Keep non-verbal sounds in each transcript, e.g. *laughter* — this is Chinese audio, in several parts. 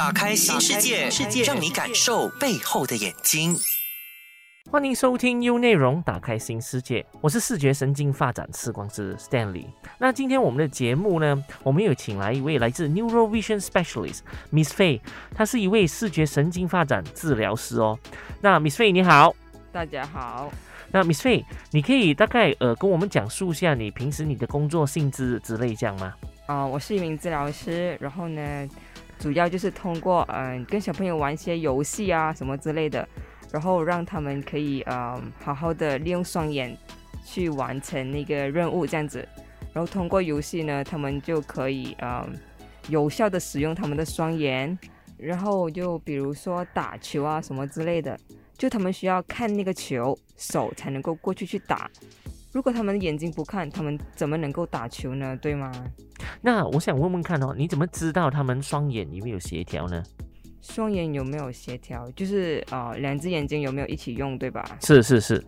打开新世界，世界让你感受背后的眼睛。欢迎收听 U 内容，打开新世界。我是视觉神经发展视光师 Stanley。那今天我们的节目呢，我们有请来一位来自 Neuro Vision Specialist Miss Fei，她是一位视觉神经发展治疗师哦。那 Miss Fei 你好，大家好。那 Miss Fei，你可以大概呃跟我们讲述一下你平时你的工作性质之类这样吗？啊，我是一名治疗师，然后呢。主要就是通过嗯跟小朋友玩一些游戏啊什么之类的，然后让他们可以嗯好好的利用双眼去完成那个任务这样子，然后通过游戏呢，他们就可以嗯有效的使用他们的双眼，然后就比如说打球啊什么之类的，就他们需要看那个球，手才能够过去去打。如果他们的眼睛不看，他们怎么能够打球呢？对吗？那我想问问看哦，你怎么知道他们双眼有没有协调呢？双眼有没有协调，就是啊，两只眼睛有没有一起用，对吧？是是是。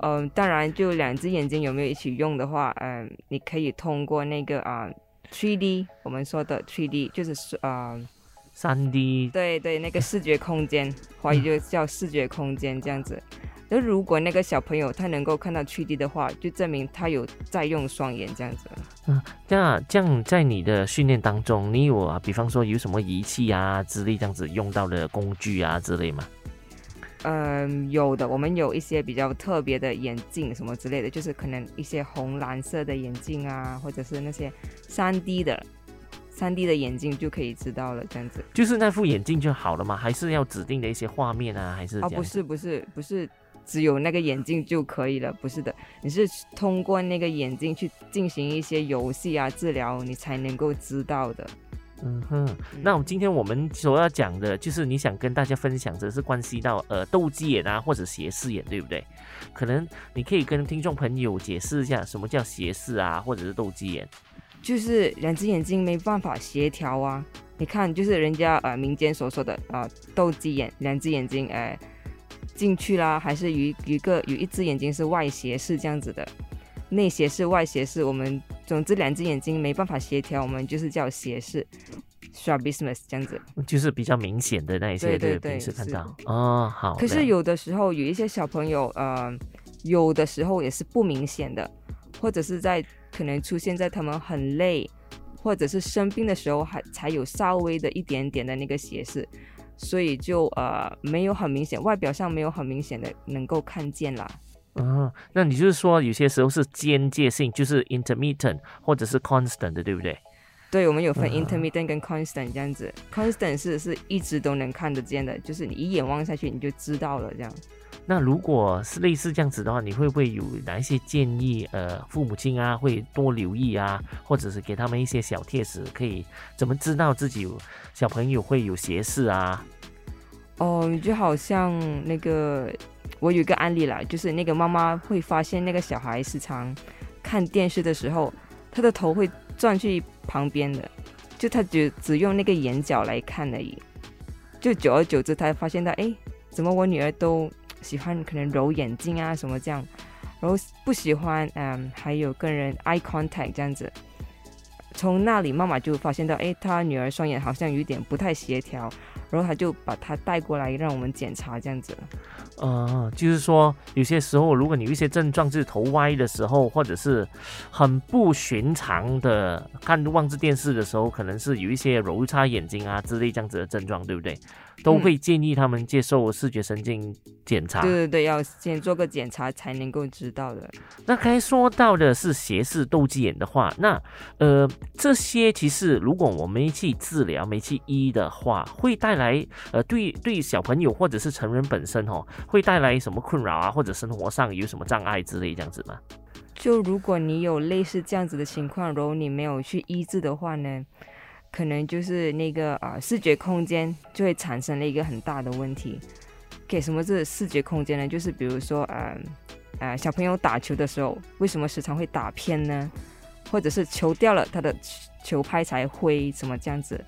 嗯，当然，就两只眼睛有没有一起用的话，嗯，你可以通过那个啊，3D，我们说的 3D，就是啊，三 D。对对，那个视觉空间，华语就叫视觉空间这样子。那如果那个小朋友他能够看到 3D 的话，就证明他有在用双眼这样子。嗯，那这样在你的训练当中，你有啊，比方说有什么仪器啊之类这样子用到的工具啊之类吗？嗯，有的，我们有一些比较特别的眼镜什么之类的，就是可能一些红蓝色的眼镜啊，或者是那些三 D 的三 D 的眼镜就可以知道了，这样子。就是那副眼镜就好了吗？还是要指定的一些画面啊？还是？哦，不是，不是，不是。只有那个眼镜就可以了，不是的，你是通过那个眼镜去进行一些游戏啊治疗，你才能够知道的。嗯哼，那我们今天我们所要讲的就是你想跟大家分享的是关系到呃斗鸡眼啊或者斜视眼，对不对？可能你可以跟听众朋友解释一下什么叫斜视啊，或者是斗鸡眼，就是两只眼睛没办法协调啊。你看，就是人家呃民间所说的啊斗鸡眼，两只眼睛哎。进去啦，还是有一个有一只眼睛是外斜视这样子的，内斜视、外斜视，我们总之两只眼睛没办法协调，我们就是叫斜视。S h a r p i s m u s 这样子，就是比较明显的那一些，对对对，是看到。哦，好。可是有的时候有一些小朋友，呃，有的时候也是不明显的，或者是在可能出现在他们很累或者是生病的时候，还才有稍微的一点点的那个斜视。所以就呃没有很明显，外表上没有很明显的能够看见啦。啊，那你就是说有些时候是间接性，就是 intermittent 或者是 constant 的，对不对？对，我们有分 intermittent 跟 constant 这样子。constant 是是一直都能看得见的，就是你一眼望下去你就知道了这样。那如果是类似这样子的话，你会不会有哪一些建议？呃，父母亲啊，会多留意啊，或者是给他们一些小贴士，可以怎么知道自己小朋友会有斜视啊？哦，就好像那个，我有一个案例啦，就是那个妈妈会发现那个小孩时常看电视的时候，他的头会转去旁边的，就他只只用那个眼角来看而已，就久而久之，他发现到，哎，怎么我女儿都。喜欢可能揉眼睛啊什么这样，然后不喜欢嗯，还有跟人 eye contact 这样子。从那里妈妈就发现到，哎，她女儿双眼好像有点不太协调，然后她就把她带过来让我们检查这样子。呃，就是说有些时候，如果你有一些症状，就是头歪的时候，或者是很不寻常的看望着电视的时候，可能是有一些揉擦眼睛啊之类这样子的症状，对不对？都会建议他们接受视觉神经检查。对 *laughs* 对对，要先做个检查才能够知道的。那刚才说到的是斜视斗鸡眼的话，那呃这些其实如果我们去治疗、没去医的话，会带来呃对对小朋友或者是成人本身哦，会带来什么困扰啊，或者生活上有什么障碍之类这样子吗？就如果你有类似这样子的情况，如果你没有去医治的话呢？可能就是那个啊，视觉空间就会产生了一个很大的问题。给什么是视觉空间呢？就是比如说，呃，呃，小朋友打球的时候，为什么时常会打偏呢？或者是球掉了，他的球拍才挥什么这样子？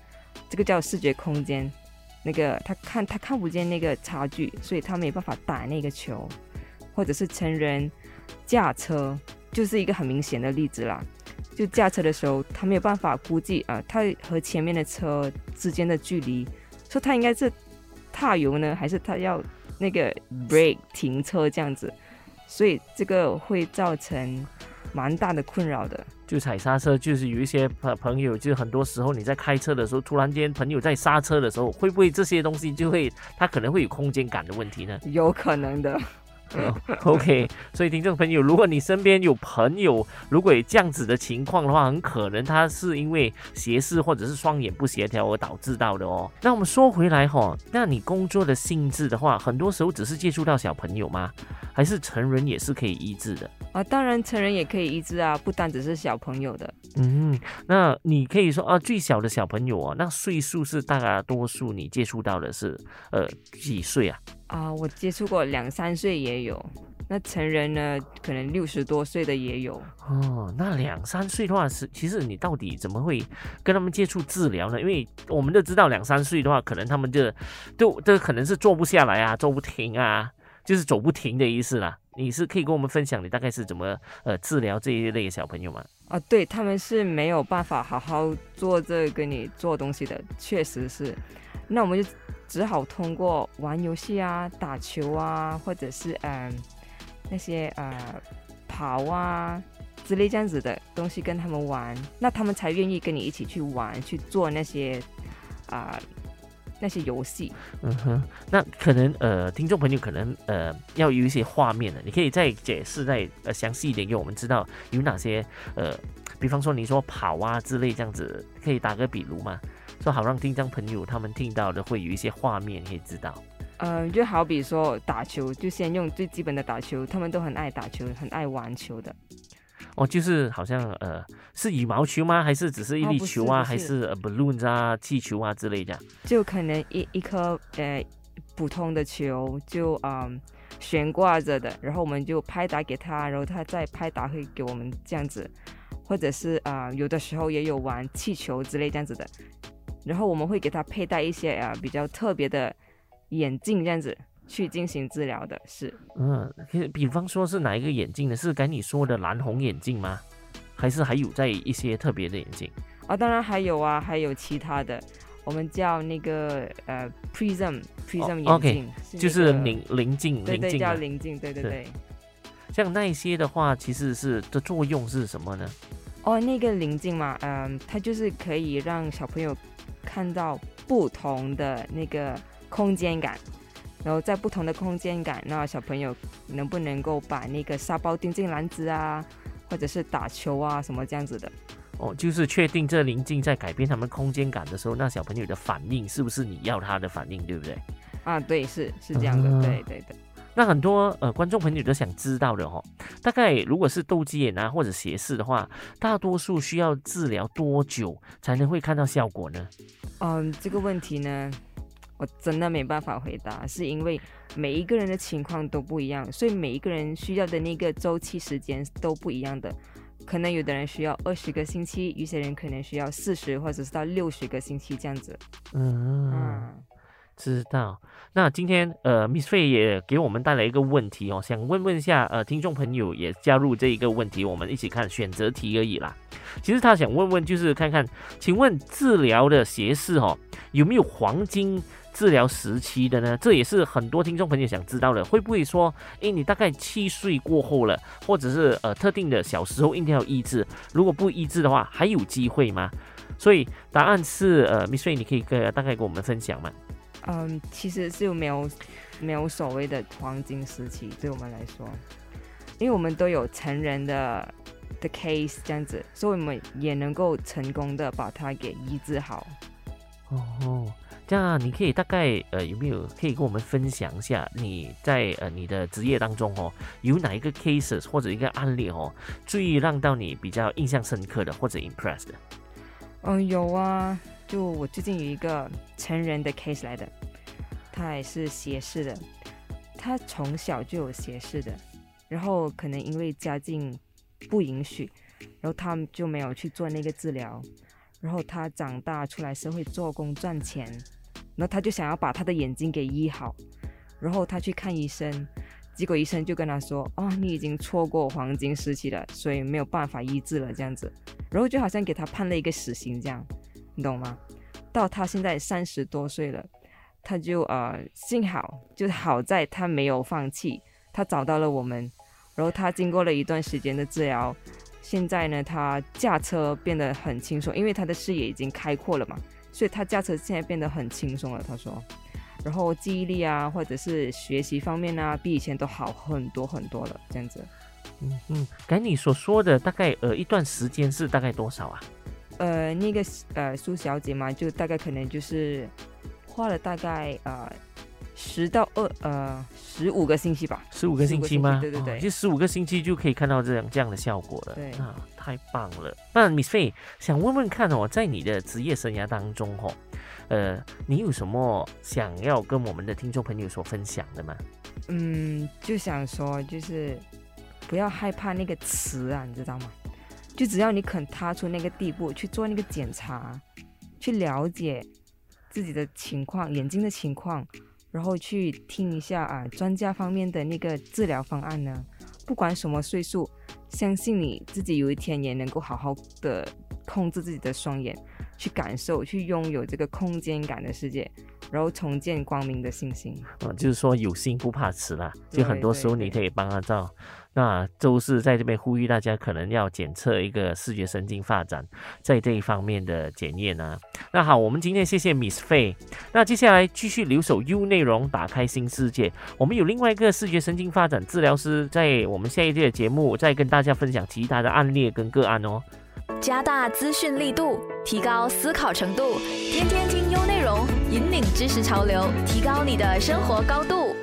这个叫视觉空间。那个他看他看不见那个差距，所以他没办法打那个球。或者是成人驾车，就是一个很明显的例子啦。就驾车的时候，他没有办法估计啊，他和前面的车之间的距离，说他应该是踏油呢，还是他要那个 brake 停车这样子，所以这个会造成蛮大的困扰的。就踩刹车，就是有一些朋朋友，就很多时候你在开车的时候，突然间朋友在刹车的时候，会不会这些东西就会他可能会有空间感的问题呢？有可能的。哦 *laughs* OK，所以听众朋友，如果你身边有朋友如果有这样子的情况的话，很可能他是因为斜视或者是双眼不协调而导致到的哦。那我们说回来哈，那你工作的性质的话，很多时候只是接触到小朋友吗？还是成人也是可以医治的？啊，当然成人也可以医治啊，不单只是小朋友的。嗯，那你可以说啊，最小的小朋友哦，那岁数是大多数你接触到的是呃几岁啊？啊，我接触过两三岁也有，那成人呢，可能六十多岁的也有。哦，那两三岁的话是，其实你到底怎么会跟他们接触治疗呢？因为我们都知道两三岁的话，可能他们就都这可能是坐不下来啊，坐不停啊，就是走不停的意思啦。你是可以跟我们分享你大概是怎么呃治疗这一类的小朋友吗？啊，对他们是没有办法好好做这跟你做东西的，确实是。那我们就只好通过玩游戏啊、打球啊，或者是嗯那些呃跑啊之类这样子的东西跟他们玩，那他们才愿意跟你一起去玩去做那些啊。那些游戏，嗯哼，那可能呃，听众朋友可能呃要有一些画面的，你可以再解释再呃详细一点给我们知道有哪些呃，比方说你说跑啊之类这样子，可以打个比如吗？说好让听众朋友他们听到的会有一些画面可以知道。嗯，就好比说打球，就先用最基本的打球，他们都很爱打球，很爱玩球的。哦，就是好像呃，是羽毛球吗？还是只是一粒球啊？还是 balloons 啊、气球啊之类的？就可能一一颗呃普通的球，就嗯悬挂着的，然后我们就拍打给他，然后他再拍打会给我们这样子，或者是啊有的时候也有玩气球之类这样子的，然后我们会给他佩戴一些啊比较特别的眼镜这样子。去进行治疗的是，嗯，比方说是哪一个眼镜呢？是跟你说的蓝红眼镜吗？还是还有在一些特别的眼镜？啊，当然还有啊，还有其他的，我们叫那个呃 prism prism 眼镜，就是棱棱镜，对对，叫棱镜，对对对。像那些的话，其实是的作用是什么呢？哦，那个邻近嘛，嗯，它就是可以让小朋友看到不同的那个空间感。然后在不同的空间感，那小朋友能不能够把那个沙包丢进篮子啊，或者是打球啊什么这样子的？哦，就是确定这临近在改变他们空间感的时候，那小朋友的反应是不是你要他的反应，对不对？啊，对，是是这样的，对对的。那很多呃观众朋友都想知道的哦，大概如果是斗鸡眼啊或者斜视的话，大多数需要治疗多久才能会看到效果呢？嗯，这个问题呢？我真的没办法回答，是因为每一个人的情况都不一样，所以每一个人需要的那个周期时间都不一样的。可能有的人需要二十个星期，有些人可能需要四十或者是到六十个星期这样子。嗯，知道。那今天呃，Miss 费也给我们带来一个问题哦，想问问一下呃，听众朋友也加入这一个问题，我们一起看选择题而已啦。其实他想问问就是看看，请问治疗的斜视哦有没有黄金？治疗时期的呢，这也是很多听众朋友想知道的。会不会说，诶，你大概七岁过后了，或者是呃特定的小时候一定要医治？如果不医治的话，还有机会吗？所以答案是呃，Miss 费，你可以跟大概跟我们分享吗？嗯，其实是没有没有所谓的黄金时期，对我们来说，因为我们都有成人的的 case 这样子，所以我们也能够成功的把它给医治好。哦。这样你可以大概呃有没有可以跟我们分享一下你在呃你的职业当中哦有哪一个 cases 或者一个案例哦最让到你比较印象深刻的或者 impressed？嗯，有啊，就我最近有一个成人的 case 来的，他也是斜视的，他从小就有斜视的，然后可能因为家境不允许，然后他们就没有去做那个治疗，然后他长大出来社会做工赚钱。然后他就想要把他的眼睛给医好，然后他去看医生，结果医生就跟他说：“哦，你已经错过黄金时期了，所以没有办法医治了。”这样子，然后就好像给他判了一个死刑这样，你懂吗？到他现在三十多岁了，他就呃幸好就好在他没有放弃，他找到了我们，然后他经过了一段时间的治疗，现在呢他驾车变得很轻松，因为他的视野已经开阔了嘛，所以他驾车现在变得很轻松了。他说，然后记忆力啊或者是学习方面啊，比以前都好很多很多了，这样子。嗯嗯，改你所说的大概呃一段时间是大概多少啊？呃，那个呃苏小姐嘛，就大概可能就是花了大概呃十到二呃十五个星期吧。十五个星期吗？对对对，就十五个星期就可以看到这样这样的效果了。对啊，太棒了。那 Miss 费想问问看哦，在你的职业生涯当中哦，呃，你有什么想要跟我们的听众朋友所分享的吗？嗯，就想说就是不要害怕那个词啊，你知道吗？就只要你肯踏出那个地步去做那个检查，去了解自己的情况、眼睛的情况，然后去听一下啊专家方面的那个治疗方案呢。不管什么岁数，相信你自己有一天也能够好好的控制自己的双眼，去感受、去拥有这个空间感的世界，然后重建光明的信心。啊，就是说有心不怕迟啦，就很多时候你可以帮他照。那周是在这边呼吁大家，可能要检测一个视觉神经发展在这一方面的检验啊。那好，我们今天谢谢 Miss 费。那接下来继续留守 U 内容，打开新世界。我们有另外一个视觉神经发展治疗师，在我们下一届的节目再跟大家分享其他的案例跟个案哦。加大资讯力度，提高思考程度，天天听 U 内容，引领知识潮流，提高你的生活高度。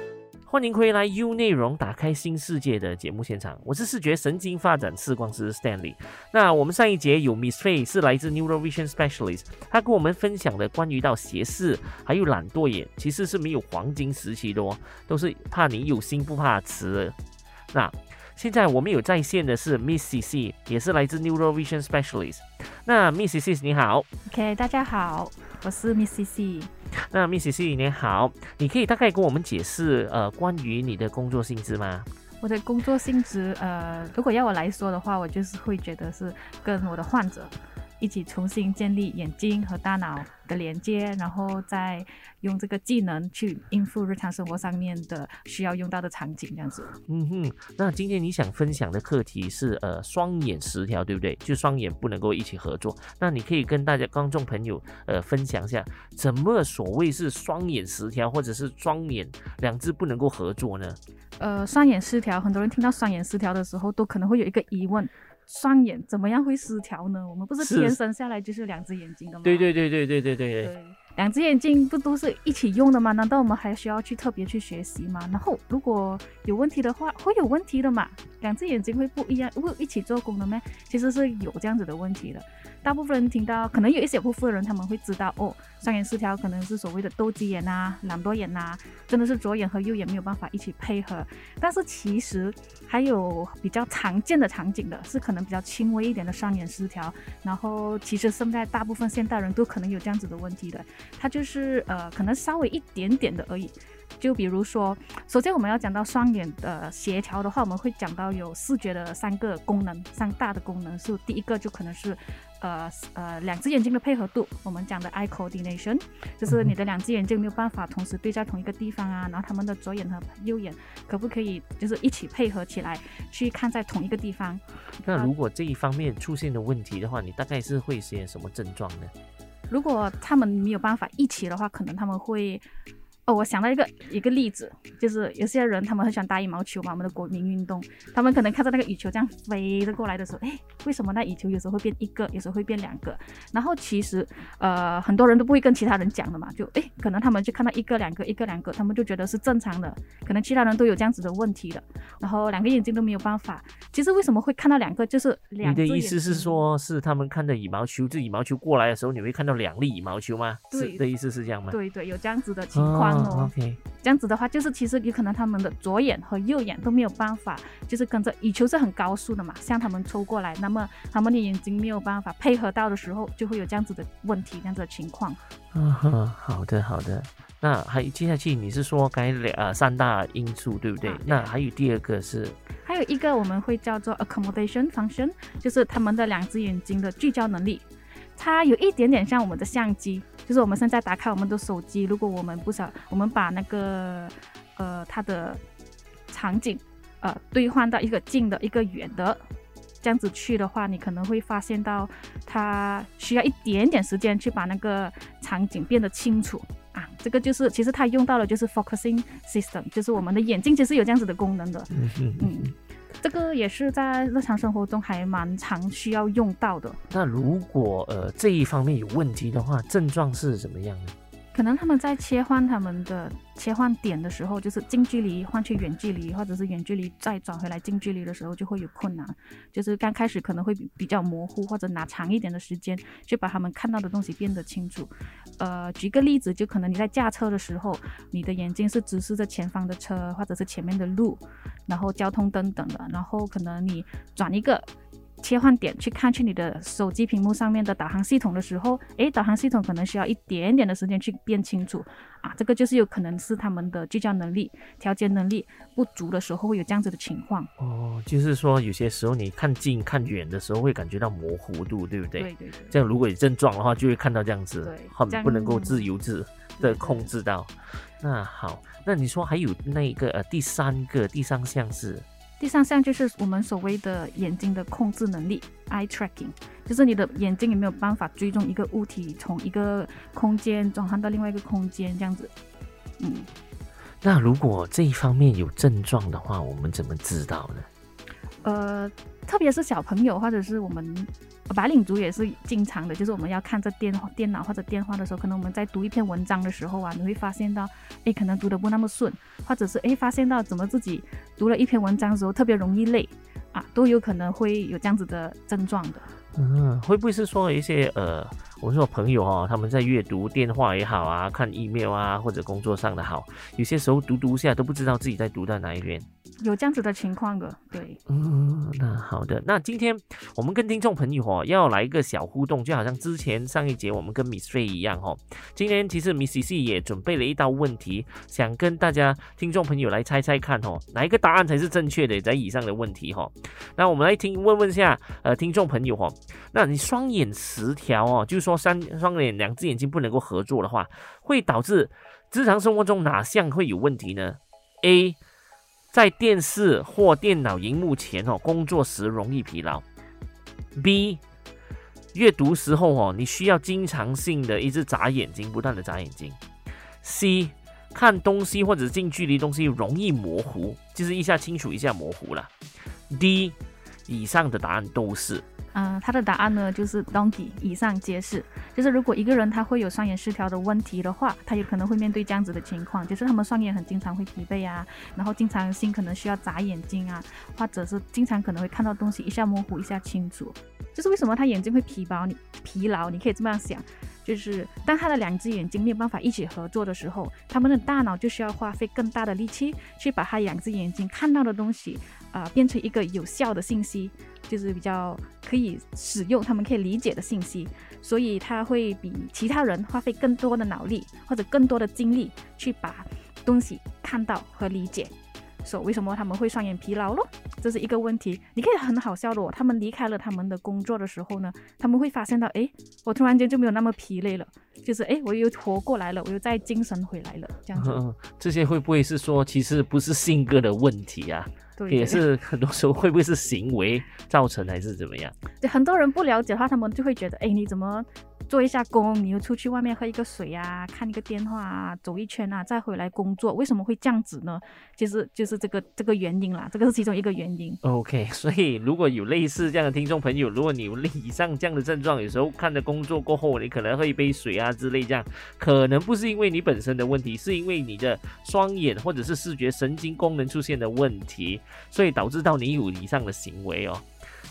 欢迎回来 U 内容打开新世界的节目现场，我是视觉神经发展视光师 Stanley。那我们上一节有 Miss Fei 是来自 Neurovision Specialist，她跟我们分享的关于到斜视还有懒惰眼，其实是没有黄金时期的哦，都是怕你有心不怕迟。那现在我们有在线的是 Miss CC，也是来自 Neurovision Specialist。那 Miss CC 你好，OK，大家好，我是 Miss CC。那 Miss C，你好，你可以大概跟我们解释呃关于你的工作性质吗？我的工作性质，呃，如果要我来说的话，我就是会觉得是跟我的患者一起重新建立眼睛和大脑的连接，然后再用这个技能去应付日常生活上面的需要用到的场景，这样子。嗯哼，那今天你想分享的课题是呃双眼失调，对不对？就双眼不能够一起合作。那你可以跟大家观众朋友呃分享一下，怎么所谓是双眼失调，或者是双眼两只不能够合作呢？呃，双眼失调，很多人听到双眼失调的时候，都可能会有一个疑问：双眼怎么样会失调呢？我们不是天生下来就是两只眼睛的吗？对对对对对对对。对。两只眼睛不都是一起用的吗？难道我们还需要去特别去学习吗？然后如果有问题的话，会有问题的嘛？两只眼睛会不一样，会一起做工的吗？其实是有这样子的问题的。大部分人听到，可能有一些部分人他们会知道，哦，双眼失调可能是所谓的斗鸡眼啊、懒惰眼呐、真的是左眼和右眼没有办法一起配合。但是其实还有比较常见的场景的，是可能比较轻微一点的双眼失调，然后其实现在大部分现代人都可能有这样子的问题的。它就是呃，可能稍微一点点的而已。就比如说，首先我们要讲到双眼的协调的话，我们会讲到有视觉的三个功能，三大的功能是第一个就可能是呃呃两只眼睛的配合度，我们讲的 eye coordination，就是你的两只眼睛没有办法同时对在同一个地方啊，然后他们的左眼和右眼可不可以就是一起配合起来去看在同一个地方？那如果这一方面出现的问题的话，你大概是会些什么症状呢？如果他们没有办法一起的话，可能他们会。哦，我想到一个一个例子，就是有些人他们很喜欢打羽毛球嘛，我们的国民运动，他们可能看到那个羽球这样飞着过来的时候，哎，为什么那羽球有时候会变一个，有时候会变两个？然后其实呃很多人都不会跟其他人讲的嘛，就哎可能他们就看到一个两个一个两个，他们就觉得是正常的，可能其他人都有这样子的问题的，然后两个眼睛都没有办法。其实为什么会看到两个，就是两你的意思是说，是他们看着羽毛球，这羽毛球过来的时候，你会看到两粒羽毛球吗？是对的意思是这样吗？对对，有这样子的情况哦。OK，这样子的话，就是其实有可能他们的左眼和右眼都没有办法，就是跟着羽球是很高速的嘛，向他们抽过来，那么他们的眼睛没有办法配合到的时候，就会有这样子的问题，这样子的情况。啊哈，好的好的。那还接下去你是说该两呃三大因素对不对那还有第二个是还有一个我们会叫做 accommodation function，就是他们的两只眼睛的聚焦能力。它有一点点像我们的相机，就是我们现在打开我们的手机，如果我们不想，我们把那个呃它的场景呃兑换到一个近的、一个远的，这样子去的话，你可能会发现到它需要一点点时间去把那个场景变得清楚啊。这个就是其实它用到的就是 focusing system，就是我们的眼睛其实有这样子的功能的。嗯嗯嗯，这个也是在日常生活中还蛮常需要用到的。那如果呃这一方面有问题的话，症状是怎么样呢？可能他们在切换他们的切换点的时候，就是近距离换去远距离，或者是远距离再转回来近距离的时候，就会有困难。就是刚开始可能会比比较模糊，或者拿长一点的时间去把他们看到的东西变得清楚。呃，举个例子，就可能你在驾车的时候，你的眼睛是直视着前方的车，或者是前面的路，然后交通灯等的，然后可能你转一个。切换点去看去你的手机屏幕上面的导航系统的时候，诶，导航系统可能需要一点点的时间去变清楚啊，这个就是有可能是他们的聚焦能力、调节能力不足的时候会有这样子的情况。哦，就是说有些时候你看近看远的时候会感觉到模糊度，对不对？对对对。这样如果有症状的话，就会看到这样子，对，很不能够自由自的控制到。那好，那你说还有那个呃第三个第三项是？第三项就是我们所谓的眼睛的控制能力 （eye tracking），就是你的眼睛有没有办法追踪一个物体从一个空间转换到另外一个空间这样子。嗯，那如果这一方面有症状的话，我们怎么知道呢？呃，特别是小朋友或者是我们。白领族也是经常的，就是我们要看着电电脑或者电话的时候，可能我们在读一篇文章的时候啊，你会发现到，哎，可能读的不那么顺，或者是哎，发现到怎么自己读了一篇文章的时候特别容易累，啊，都有可能会有这样子的症状的。嗯，会不会是说一些呃，我说朋友哦，他们在阅读电话也好啊，看 email 啊，或者工作上的好，有些时候读读下都不知道自己在读到哪一边。有这样子的情况的，对，嗯，那好的，那今天我们跟听众朋友哦要来一个小互动，就好像之前上一节我们跟 Miss Ray 一样哦。今天其实 Miss C 也准备了一道问题，想跟大家听众朋友来猜猜看哦，哪一个答案才是正确的？在以上的问题哈，那我们来听问问下呃听众朋友哈，那你双眼失调哦，就是说三双眼两只眼睛不能够合作的话，会导致日常生活中哪项会有问题呢？A 在电视或电脑荧幕前哦工作时容易疲劳。B，阅读时候哦你需要经常性的一直眨眼睛，不断的眨眼睛。C，看东西或者近距离东西容易模糊，就是一下清楚一下模糊了。D，以上的答案都是。嗯，他的答案呢就是 donkey，以上皆是。就是如果一个人他会有双眼失调的问题的话，他有可能会面对这样子的情况，就是他们双眼很经常会疲惫啊，然后经常性可能需要眨眼睛啊，或者是经常可能会看到东西一下模糊一下清楚。就是为什么他眼睛会疲劳？你疲劳，你可以这么样想，就是当他的两只眼睛没有办法一起合作的时候，他们的大脑就需要花费更大的力气去把他两只眼睛看到的东西啊变成一个有效的信息。就是比较可以使用，他们可以理解的信息，所以他会比其他人花费更多的脑力或者更多的精力去把东西看到和理解。为什么他们会双眼疲劳咯？这是一个问题。你可以很好笑的哦，他们离开了他们的工作的时候呢，他们会发现到，哎，我突然间就没有那么疲累了，就是哎，我又活过来了，我又再精神回来了，这样子。这些会不会是说，其实不是性格的问题啊？对也是很多时候会不会是行为造成还是怎么样？对很多人不了解的话，他们就会觉得，哎，你怎么做一下工，你又出去外面喝一个水啊，看一个电话啊，走一圈啊，再回来工作，为什么会这样子呢？其实就是这个这个原因啦，这个是其中一个原因。OK，所以如果有类似这样的听众朋友，如果你有以上这样的症状，有时候看着工作过后，你可能喝一杯水啊之类这样，可能不是因为你本身的问题，是因为你的双眼或者是视觉神经功能出现的问题。所以导致到你有以上的行为哦。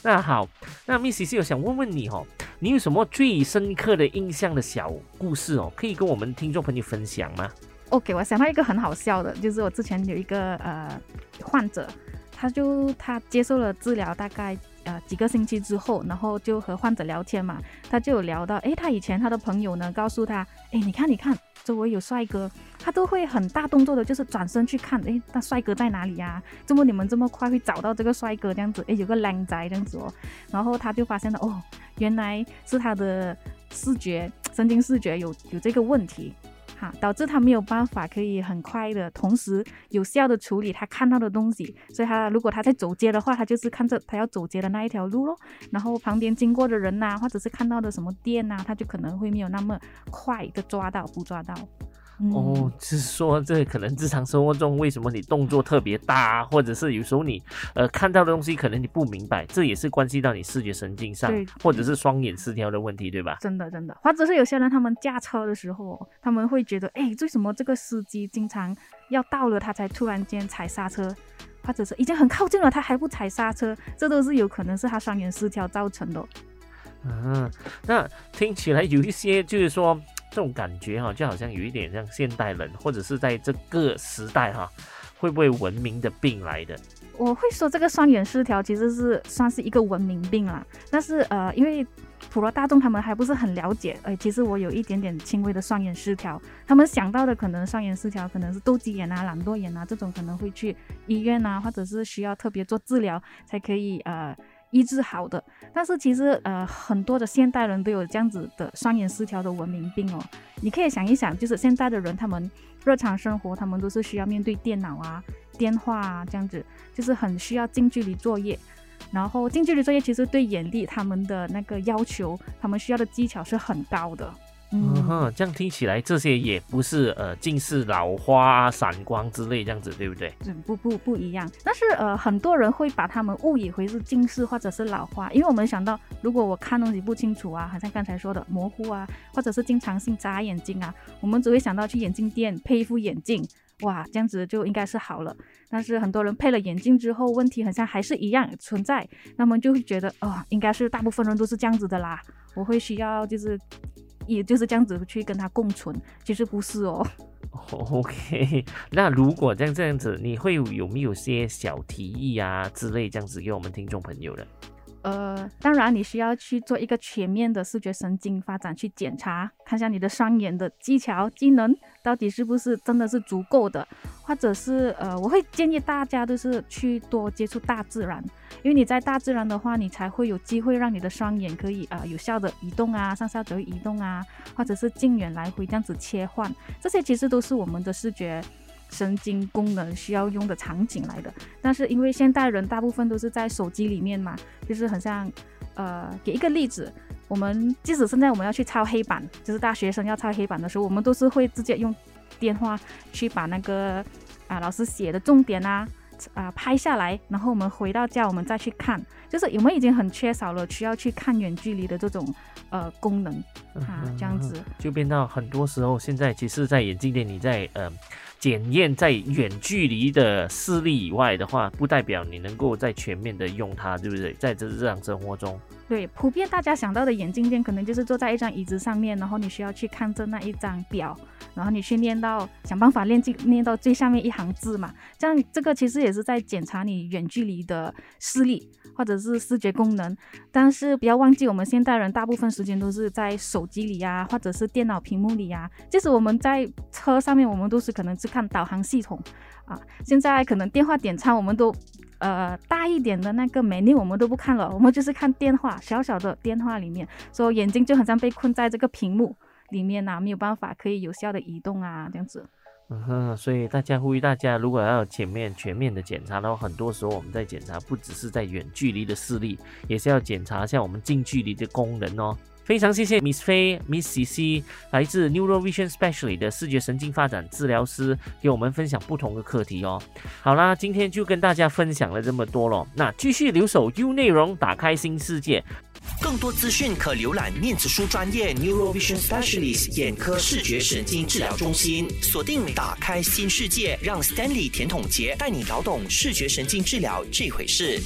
那好，那 Miss C 有想问问你哦，你有什么最深刻的印象的小故事哦，可以跟我们听众朋友分享吗？OK，我想到一个很好笑的，就是我之前有一个呃患者，他就他接受了治疗，大概呃几个星期之后，然后就和患者聊天嘛，他就有聊到，诶，他以前他的朋友呢告诉他，诶，你看你看。周围有帅哥，他都会很大动作的，就是转身去看，哎，那帅哥在哪里呀？怎么你们这么快会找到这个帅哥？这样子，哎，有个靓仔这样子哦。然后他就发现了，哦，原来是他的视觉神经视觉有有这个问题。哈，导致他没有办法可以很快的同时有效的处理他看到的东西，所以他如果他在走街的话，他就是看着他要走街的那一条路咯，然后旁边经过的人呐，或者是看到的什么店呐，他就可能会没有那么快的抓到捕抓到。哦，*laughs* 是说这可能日常生活中为什么你动作特别大，或者是有时候你呃看到的东西可能你不明白，这也是关系到你视觉神经上，或者是双眼失调的问题，对吧？真的真的，或者是有些人他们驾车的时候，他们会觉得，哎，为什么这个司机经常要到了他才突然间踩刹车，或者是已经很靠近了他还不踩刹车，这都是有可能是他双眼失调造成的。嗯，那听起来有一些就是说。这种感觉哈，就好像有一点像现代人，或者是在这个时代哈，会不会文明的病来的？我会说这个双眼失调其实是算是一个文明病啦。但是呃，因为普罗大众他们还不是很了解，哎，其实我有一点点轻微的双眼失调，他们想到的可能双眼失调可能是斗鸡眼啊、懒惰眼啊这种，可能会去医院啊，或者是需要特别做治疗才可以呃。医治好的，但是其实呃很多的现代人都有这样子的双眼失调的文明病哦。你可以想一想，就是现代的人，他们日常生活他们都是需要面对电脑啊、电话啊这样子，就是很需要近距离作业。然后近距离作业其实对眼力他们的那个要求，他们需要的技巧是很高的。嗯哼，这样听起来这些也不是呃近视、老花、散光之类这样子，对不对？嗯，不不不一样。但是呃很多人会把他们误以为是近视或者是老花，因为我们想到如果我看东西不清楚啊，好像刚才说的模糊啊，或者是经常性眨眼睛啊，我们只会想到去眼镜店配一副眼镜，哇，这样子就应该是好了。但是很多人配了眼镜之后，问题好像还是一样存在，那么就会觉得哦，应该是大部分人都是这样子的啦，我会需要就是。也就是这样子去跟他共存，其实不是哦。*laughs* OK，那如果这样这样子，你会有没有些小提议啊之类这样子给我们听众朋友的？呃，当然你需要去做一个全面的视觉神经发展去检查，看一下你的双眼的技巧技能到底是不是真的是足够的，或者是呃，我会建议大家都是去多接触大自然，因为你在大自然的话，你才会有机会让你的双眼可以啊有效的移动啊，上下左右移动啊，或者是近远来回这样子切换，这些其实都是我们的视觉。神经功能需要用的场景来的，但是因为现代人大部分都是在手机里面嘛，就是很像，呃，给一个例子，我们即使现在我们要去抄黑板，就是大学生要抄黑板的时候，我们都是会直接用电话去把那个啊老师写的重点啊啊拍下来，然后我们回到家我们再去看，就是我们已经很缺少了需要去看远距离的这种呃功能啊，这样子就变到很多时候现在其实，在眼镜店你在呃。检验在远距离的视力以外的话，不代表你能够在全面的用它，对不对？在这日常生活中。对，普遍大家想到的眼镜店，可能就是坐在一张椅子上面，然后你需要去看着那一张表，然后你去念到想办法练进念到最下面一行字嘛。这样这个其实也是在检查你远距离的视力或者是视觉功能。但是不要忘记，我们现代人大部分时间都是在手机里呀，或者是电脑屏幕里呀。即使我们在车上面，我们都是可能是看导航系统啊。现在可能电话点餐，我们都。呃，大一点的那个美丽我们都不看了，我们就是看电话，小小的电话里面，所以眼睛就很像被困在这个屏幕里面呐，没有办法可以有效的移动啊，这样子。嗯哼，所以大家呼吁大家，如果要前面全面的检查的话，很多时候我们在检查不只是在远距离的视力，也是要检查一下我们近距离的功能哦。非常谢谢 Miss 飞 Miss C C 来自 Neuro Vision Specialist 的视觉神经发展治疗师，给我们分享不同的课题哦。好啦，今天就跟大家分享了这么多了，那继续留守 U 内容，打开新世界。更多资讯可浏览念子书专业 Neuro Vision Specialist 眼科视觉神经治疗中心，锁定打开新世界，让 Stanley 甜筒杰带你搞懂视觉神经治疗这回事。